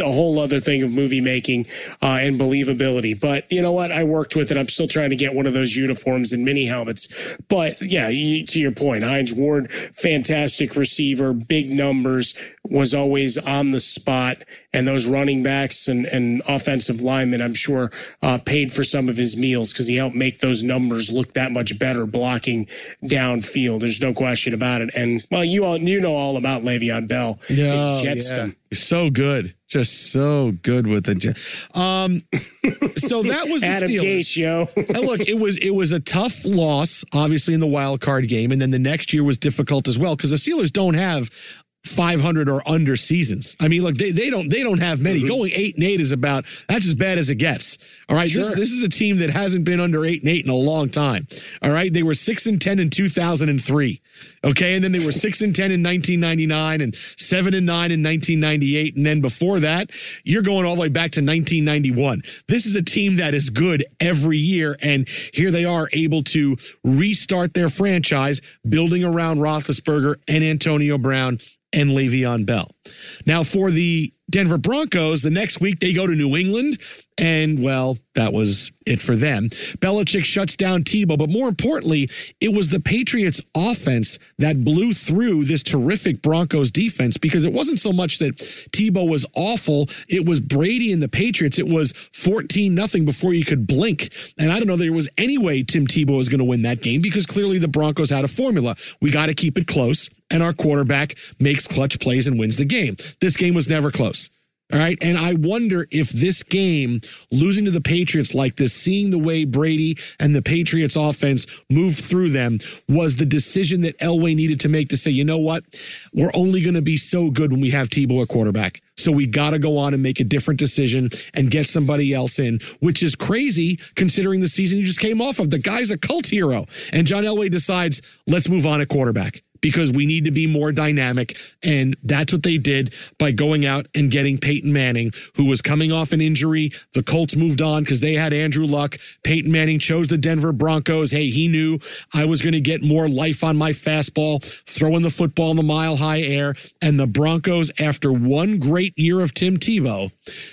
H: a whole other thing of movie making uh, and believability. But you know what? I worked with it. I'm still trying to get one of those uniforms and mini helmets. But yeah, you, to your point, Hines Ward, fantastic receiver, big numbers, was always on the spot. And those running backs and, and offensive linemen, I'm sure, uh, paid for some of his meals because he helped make those numbers look that much better blocking downfield. There's no question about it. And well, you all you know all about Le'Veon Bell.
G: Yeah, yeah. so good, just so good with it. Um, so that was the
H: Adam
G: Steelers.
H: Gase, yo.
G: look, it was it was a tough loss, obviously in the wild card game, and then the next year was difficult as well because the Steelers don't have 500 or under seasons. I mean, look, they, they don't they don't have many. Mm-hmm. Going eight and eight is about that's as bad as it gets. All right, sure. this this is a team that hasn't been under eight and eight in a long time. All right, they were six and ten in 2003. Okay, and then they were six and ten in 1999 and seven and nine in 1998, and then before that, you're going all the way back to 1991. This is a team that is good every year, and here they are able to restart their franchise, building around Roethlisberger and Antonio Brown and Le'Veon Bell. Now, for the Denver Broncos, the next week they go to New England, and well, that was it for them. Belichick shuts down Tebow, but more importantly, it was the Patriots offense that blew through this terrific Broncos defense because it wasn't so much that Tebow was awful, it was Brady and the Patriots. It was 14 nothing before you could blink. And I don't know there was any way Tim Tebow was going to win that game because clearly the Broncos had a formula. We got to keep it close and our quarterback makes clutch plays and wins the game. This game was never close. All right. And I wonder if this game, losing to the Patriots like this, seeing the way Brady and the Patriots offense moved through them, was the decision that Elway needed to make to say, you know what? We're only going to be so good when we have Tebow at quarterback. So we got to go on and make a different decision and get somebody else in, which is crazy considering the season you just came off of. The guy's a cult hero. And John Elway decides, let's move on at quarterback because we need to be more dynamic. And that's what they did by going out and getting Peyton Manning, who was coming off an injury. The Colts moved on because they had Andrew Luck. Peyton Manning chose the Denver Broncos. Hey, he knew I was going to get more life on my fastball, throwing the football in the mile high air. And the Broncos, after one great year of Tim Tebow,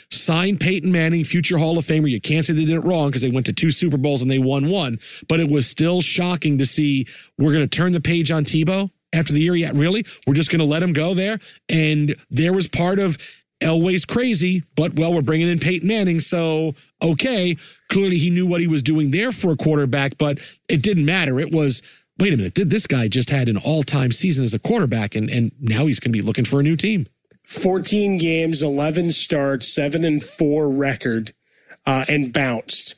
G: signed Peyton Manning, future Hall of Famer. You can't say they did it wrong because they went to two Super Bowls and they won one, but it was still shocking to see we're going to turn the page on Tebow after the year yet. Really? We're just going to let him go there. And there was part of Elway's crazy, but well, we're bringing in Peyton Manning. So, okay. Clearly, he knew what he was doing there for a quarterback, but it didn't matter. It was, wait a minute, this guy just had an all time season as a quarterback, and, and now he's going to be looking for a new team.
H: 14 games, 11 starts, 7 and 4 record, uh, and bounced.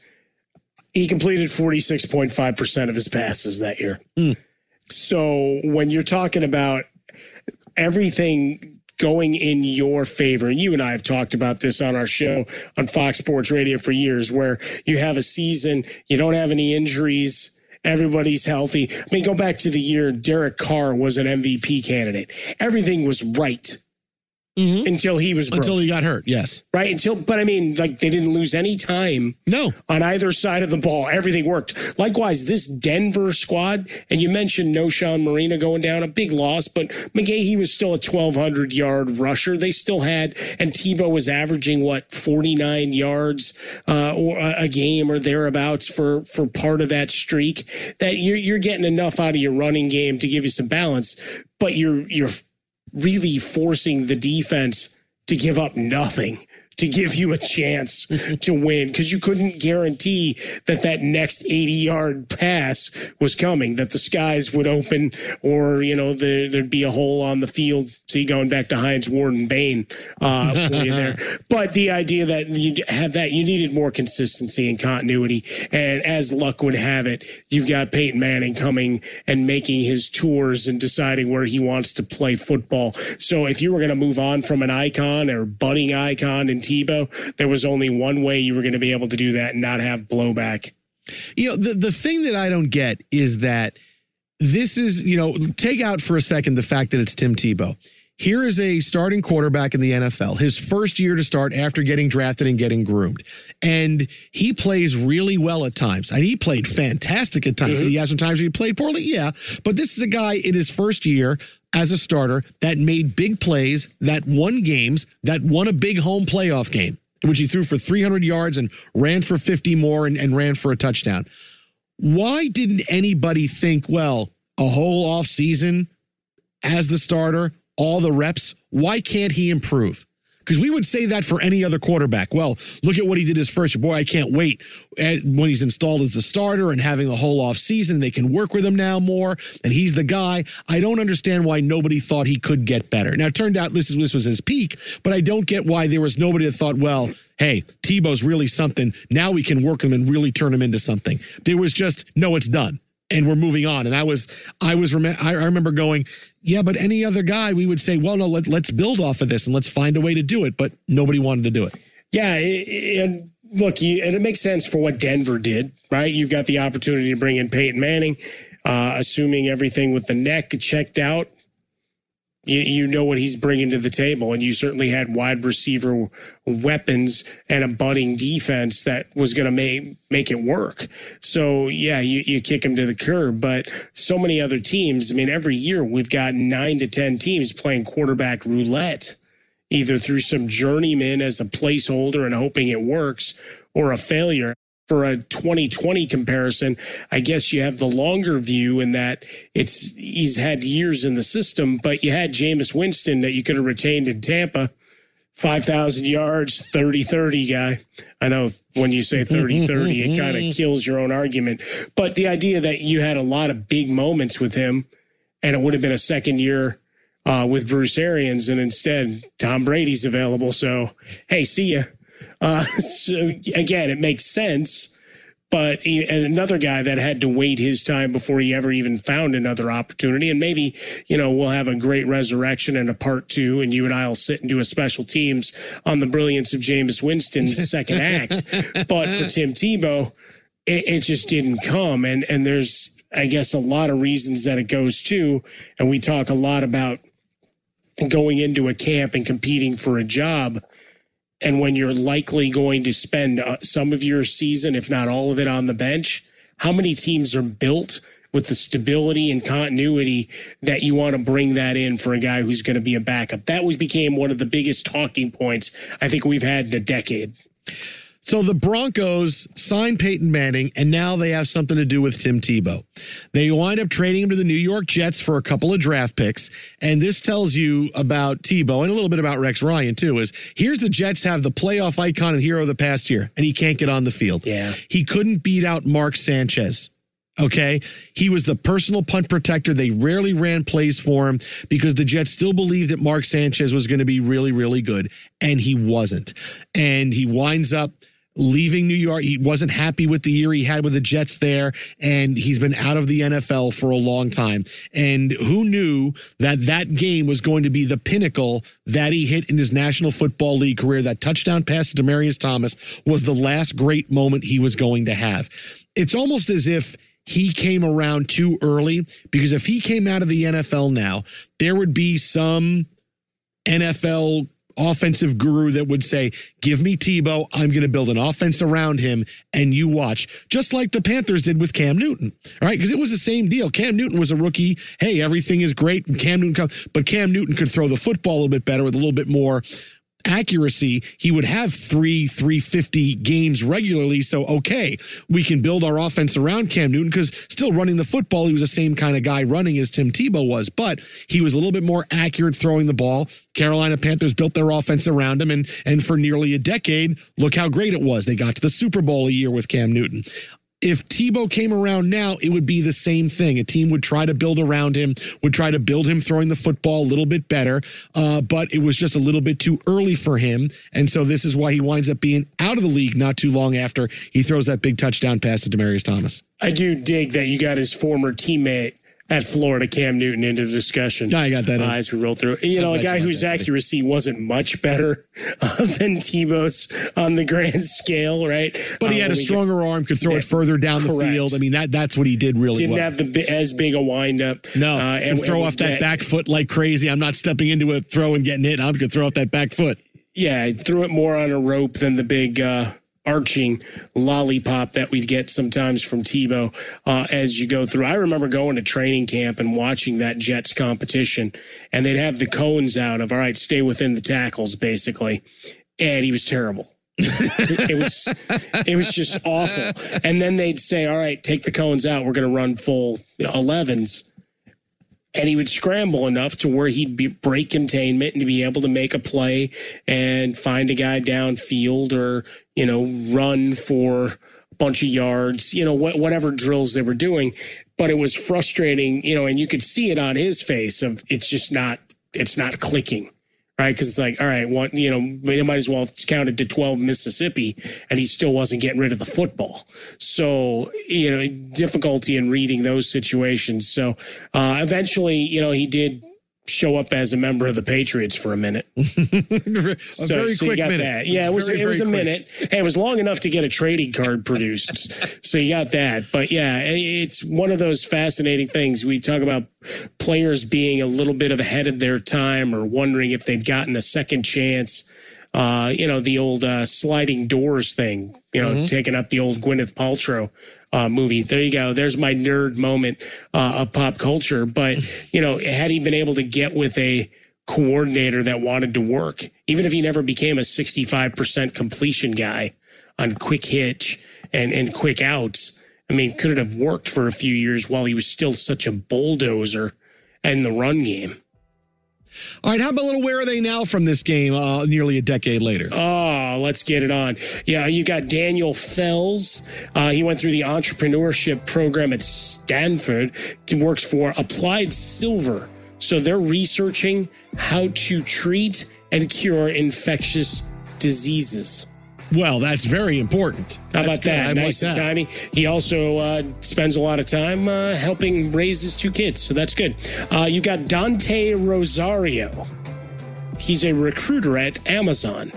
H: He completed 46.5% of his passes that year. Mm. So when you're talking about everything going in your favor, and you and I have talked about this on our show on Fox Sports Radio for years, where you have a season, you don't have any injuries. Everybody's healthy. I mean, go back to the year Derek Carr was an MVP candidate. Everything was right Mm-hmm. until he was broke.
G: until he got hurt. Yes,
H: right. Until, but I mean, like they didn't lose any time.
G: No,
H: on either side of the ball, everything worked. Likewise, this Denver squad, and you mentioned Knowshon Moreno going down, a big loss, but McGahee was still a twelve hundred yard rusher. They still had, and Tebow was averaging what forty nine yards uh, or a game or thereabouts for for part of that streak. That you're you're getting enough out of your running game to give you some balance, but you're you're really forcing the defense to give up nothing to give you a chance to win because you couldn't guarantee that that next 80 yard pass was coming, that the skies would open or, you know, the, there'd be a hole on the field. See, going back to Hines Ward and Bane uh, for you there. But the idea that you have that, you needed more consistency and continuity. And as luck would have it, you've got Peyton Manning coming and making his tours and deciding where he wants to play football. So if you were going to move on from an icon or budding icon and Tebow, there was only one way you were going to be able to do that and not have blowback.
G: You know, the, the thing that I don't get is that this is, you know, take out for a second the fact that it's Tim Tebow. Here is a starting quarterback in the NFL, his first year to start after getting drafted and getting groomed. And he plays really well at times. And he played fantastic at times. Mm-hmm. Did he have some times he played poorly? Yeah. But this is a guy in his first year as a starter that made big plays, that won games, that won a big home playoff game, which he threw for 300 yards and ran for 50 more and, and ran for a touchdown. Why didn't anybody think, well, a whole off season as the starter, all the reps. Why can't he improve? Because we would say that for any other quarterback. Well, look at what he did his first. Boy, I can't wait eh, when he's installed as the starter and having the whole off season. They can work with him now more, and he's the guy. I don't understand why nobody thought he could get better. Now, it turned out this, is, this was his peak, but I don't get why there was nobody that thought, well, hey, Tebow's really something. Now we can work him and really turn him into something. There was just, no, it's done and we're moving on. And I was, I was, I remember going, yeah, but any other guy, we would say, well, no, let, let's build off of this and let's find a way to do it. But nobody wanted to do it.
H: Yeah. And look, you, and it makes sense for what Denver did, right? You've got the opportunity to bring in Peyton Manning, uh, assuming everything with the neck checked out you, you know what he's bringing to the table. And you certainly had wide receiver weapons and a budding defense that was going to make, make it work. So yeah, you, you kick him to the curb, but so many other teams. I mean, every year we've got nine to 10 teams playing quarterback roulette, either through some journeyman as a placeholder and hoping it works or a failure for a 2020 comparison, I guess you have the longer view in that it's he's had years in the system, but you had Jameis Winston that you could have retained in Tampa, 5,000 yards, 30 30 guy. I know when you say 30 30, it kind of kills your own argument. But the idea that you had a lot of big moments with him and it would have been a second year uh, with Bruce Arians, and instead Tom Brady's available. So, hey, see ya. Uh, so again, it makes sense. But he, and another guy that had to wait his time before he ever even found another opportunity. And maybe, you know, we'll have a great resurrection and a part two, and you and I will sit and do a special teams on the brilliance of Jameis Winston's second act. But for Tim Tebow, it, it just didn't come. And, and there's, I guess, a lot of reasons that it goes to. And we talk a lot about going into a camp and competing for a job and when you're likely going to spend uh, some of your season, if not all of it, on the bench, how many teams are built with the stability and continuity that you want to bring that in for a guy who's going to be a backup? That was became one of the biggest talking points I think we've had in a decade.
G: So the Broncos signed Peyton Manning, and now they have something to do with Tim Tebow. They wind up trading him to the New York Jets for a couple of draft picks. And this tells you about Tebow and a little bit about Rex Ryan, too. Is here's the Jets have the playoff icon and hero of the past year, and he can't get on the field.
H: Yeah.
G: He couldn't beat out Mark Sanchez. Okay. He was the personal punt protector. They rarely ran plays for him because the Jets still believed that Mark Sanchez was going to be really, really good. And he wasn't. And he winds up leaving New York. He wasn't happy with the year he had with the Jets there, and he's been out of the NFL for a long time. And who knew that that game was going to be the pinnacle that he hit in his National Football League career? That touchdown pass to Demaryius Thomas was the last great moment he was going to have. It's almost as if he came around too early because if he came out of the NFL now, there would be some NFL offensive guru that would say, Give me Tebow. I'm going to build an offense around him, and you watch. Just like the Panthers did with Cam Newton. All right. Because it was the same deal. Cam Newton was a rookie. Hey, everything is great. And Cam Newton, but Cam Newton could throw the football a little bit better with a little bit more accuracy, he would have three 350 games regularly. So, okay, we can build our offense around Cam Newton because still running the football, he was the same kind of guy running as Tim Tebow was, but he was a little bit more accurate throwing the ball. Carolina Panthers built their offense around him, and, and for nearly a decade, look how great it was. They got to the Super Bowl a year with Cam Newton if Tebow came around now, it would be the same thing. A team would try to build around him, would try to build him throwing the football a little bit better, uh, but it was just a little bit too early for him. And so this is why he winds up being out of the league not too long after he throws that big touchdown pass to Demaryius Thomas.
H: I do dig that you got his former teammate at Florida, Cam Newton into the discussion.
G: I got that
H: uh, as we roll through. You know, a guy whose accuracy wasn't much better uh, than Tebow's on the grand scale, right?
G: But he
H: Uh,
G: had a stronger arm, could throw
H: Yeah,
G: it further down the field. I mean, that that's what he did really
H: Didn't
G: well.
H: have the as big a windup.
G: no,
H: uh,
G: and throw
H: and
G: off that back foot like crazy. I'm not stepping into a throw and getting hit. I'm going to throw off that back foot.
H: Yeah, I threw it more on a rope than the big uh, arching lollipop that we'd get sometimes from Tebow uh, as you go through. I remember going to training camp and watching that Jets competition, and they'd have the cones out of, all right, stay within the tackles, basically. And he was terrible. it was it was just awful. And then they'd say, "All right, take the cones out. We're going to run full 11s." And he would scramble enough to where he'd be break containment and to be able to make a play and find a guy downfield or you know run for a bunch of yards you know wh- whatever drills they were doing. But it was frustrating you know and you could see it on his face of it's just not it's not clicking right? Because it's like, all right, one, you know, they might as well count it to 12 Mississippi, and he still wasn't getting rid of the football. So, you know, difficulty in reading those situations. So uh, eventually, you know, he did show up as a member of the Patriots for a minute.
G: a
H: So,
G: very
H: so you
G: quick
H: got
G: minute.
H: that. Yeah, it was
G: very,
H: it was a
G: quick.
H: minute. Hey, it was long enough to get a trading card produced. so you got that. But yeah, it's one of those fascinating things. We talk about players being a little bit of ahead of their time or wondering if they'd gotten a second chance. Uh, you know, the old uh, sliding doors thing, you know,
G: Mm-hmm.
H: taking up the old Gwyneth Paltrow uh, movie. There you go. There's my nerd moment uh, of pop culture. But, you know, had he been able to get with a coordinator that wanted to work, even if he never became a 65% completion guy on quick hitch and, and quick outs, I mean, could it have worked for a few years while he was still such a bulldozer in the run game?
G: All right, how about a little where are they now from this game uh, nearly a decade later?
H: Oh, let's get it on. Yeah, you got Daniel Fells. Uh, he went through the entrepreneurship program at Stanford. He works for Applied Silver. So they're researching how to treat and cure infectious diseases.
G: Well, that's very important.
H: How
G: That's
H: about
G: good. I
H: that?
G: like
H: Nice and
G: that.
H: tiny. He also uh, spends a lot of time uh, helping raise his two kids, so that's good. Uh, you got Dante Rosario. He's a recruiter at Amazon.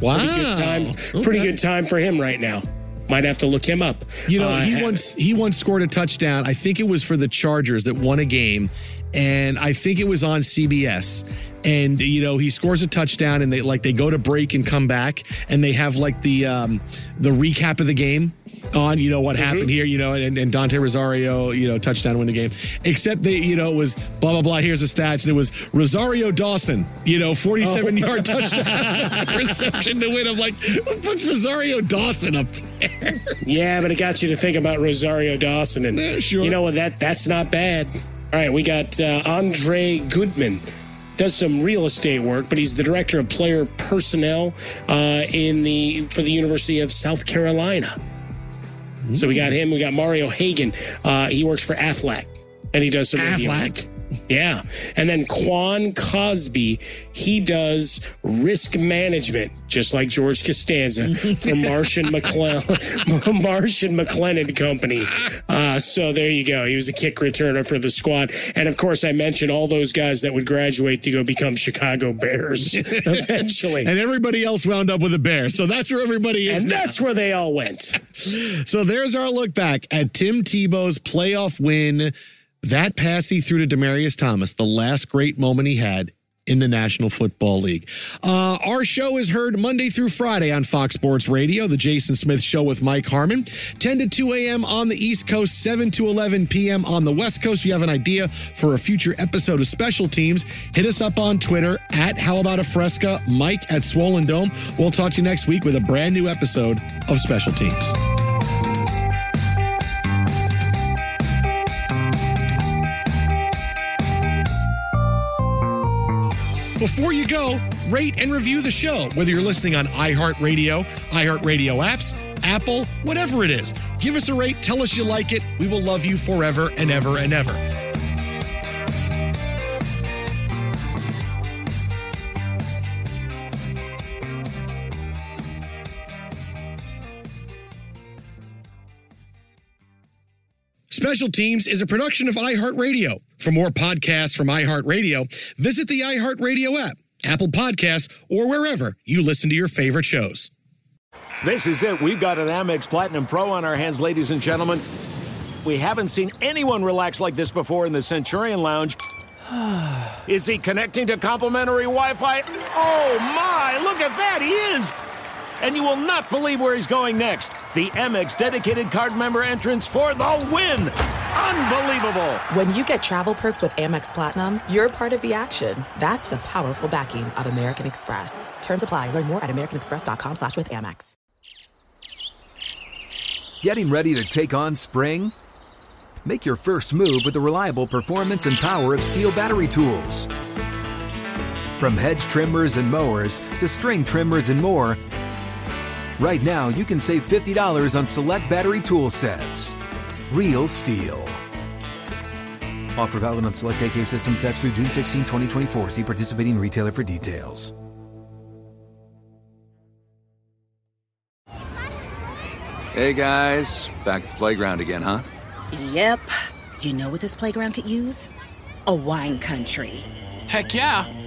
G: Wow.
H: Pretty good time.
G: Okay.
H: Pretty good time for him right now. Might have to look him up.
G: You know,
H: Uh,
G: he
H: ha-
G: once he once scored a touchdown. I think it was for the Chargers that won a game, and I think it was on CBS. And you know, he scores a touchdown, and they like they go to break and come back, and they have like the um the recap of the game on. You know what
H: Mm-hmm.
G: happened here. You know, and, and Dante Rosario, you know, touchdown win the game. Except they, you know, it was blah blah blah. Here's the stats, and it was Rosario Dawson. You know, 47
H: Oh.
G: yard touchdown reception to win. I'm like, what puts Rosario Dawson up there?
H: Yeah, but it got you to think about Rosario Dawson, and
G: Yeah, sure.
H: you know what? That that's not bad. All right, we got uh, Andre Goodman. Does some real estate work, but he's the director of player personnel uh, in the for the University of South Carolina. So we got him. We got Mario Haggan. Uh, he works for Aflac, and he does some
G: Aflac?
H: Yeah. And then Quan Cosby, he does risk management, just like George Costanza for Martian McClellan, Martian McLennan Company. Uh, so there you go. He was a kick returner for the squad. And of course, I mentioned all those guys that would graduate to go become Chicago Bears eventually.
G: and everybody else wound up with a bear. So that's where everybody is.
H: And
G: now.
H: that's where they all went.
G: So there's our look back at Tim Tebow's playoff win. That pass he threw to Demaryius Thomas, the last great moment he had in the National Football League. Uh, our show is heard Monday through Friday on Fox Sports Radio, the Jason Smith Show with Mike Harmon, 10 to 2 a.m. on the East Coast, 7 to 11 p.m. on the West Coast. You have an idea for a future episode of Special Teams, hit us up on Twitter at How About a Fresca, Mike at Swollen Dome. We'll talk to you next week with a brand new episode of Special Teams. Before you go, rate and review the show, whether you're listening on iHeartRadio, iHeartRadio apps, Apple, whatever it is. Give us a rate, tell us you like it. We will love you forever and ever and ever. Special Teams is a production of iHeartRadio. For more podcasts from iHeartRadio, visit the iHeartRadio app, Apple Podcasts, or wherever you listen to your favorite shows.
I: This is it. We've got an Amex Platinum Pro on our hands, ladies and gentlemen. We haven't seen anyone relax like this before in the Centurion Lounge. Is he connecting to complimentary Wi Fi? Oh my, look at that, he is! And you will not believe where he's going next. The Amex dedicated card member entrance for the win! Unbelievable!
A: When you get travel perks with Amex Platinum, you're part of the action. That's the powerful backing of American Express. Terms apply. Learn more at americanexpress.com slash with Amex.
B: Getting ready to take on spring? Make your first move with the reliable performance and power of STIHL battery tools. From hedge trimmers and mowers to string trimmers and more, right now you can save $50 on select battery tool sets. Real STIHL. Offer valid on select AK system sets through June 16, 2024. See participating retailer for details.
C: Hey guys, back at the playground again, huh?
D: Yep. You know what this playground could use? A wine country.
E: Heck yeah,